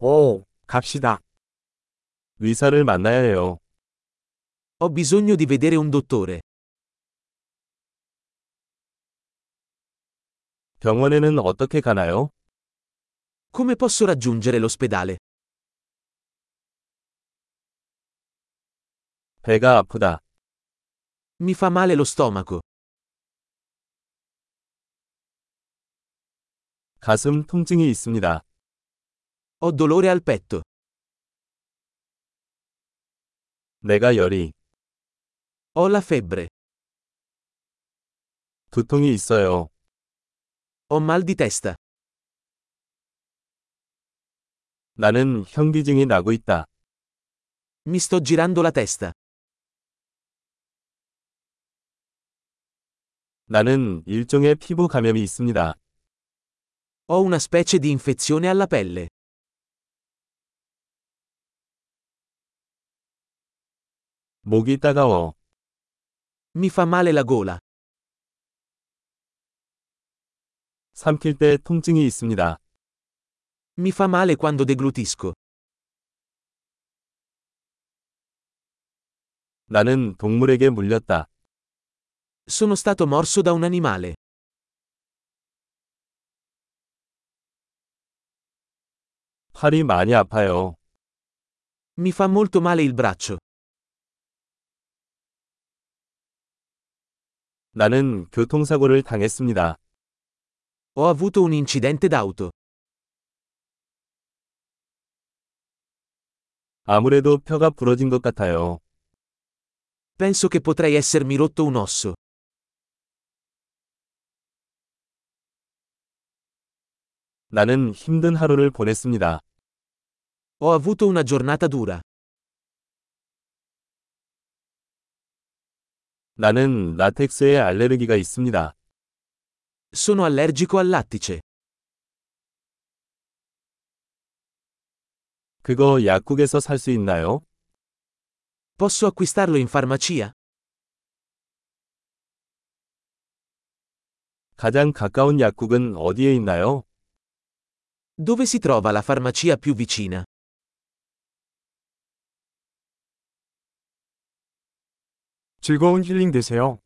오, 갑시다. 의사를 만나야 해요. Ho bisogno di vedere un dottore. 병원에는 어떻게 가나요? Come posso raggiungere l'ospedale? 배가 아프다. Mi fa male lo stomaco. 가슴 통증이 있습니다. Ho dolore al petto. 내가 열이, Ho la febbre. 두통이 있어요. Ho mal di testa. 나는 현기증이 나고 있다. Mi sto girando la testa. 나는 일종의 피부 감염이 있습니다. Ho una specie di infezione alla pelle. 목이 따가워. Mi fa male la gola. 삼킬 때 통증이 있습니다. Mi fa male quando deglutisco. 나는 동물에게 물렸다. Sono stato morso da un animale. 팔이 많이 아파요. Mi fa molto male il braccio. 나는 교통사고를 당했습니다. Ho avuto un incidente d'auto. 아무래도 뼈가 부러진 것 같아요. Penso che potrei essermi rotto un osso. 나는 힘든 하루를 보냈습니다. Ho avuto una giornata dura. 나는 라텍스에 알레르기가 있습니다. Sono allergico al lattice. 그거 약국에서 살 수 있나요? Posso acquistarlo in farmacia? 가장 가까운 약국은 어디에 있나요? Dove si trova la farmacia più vicina? 즐거운 힐링 되세요.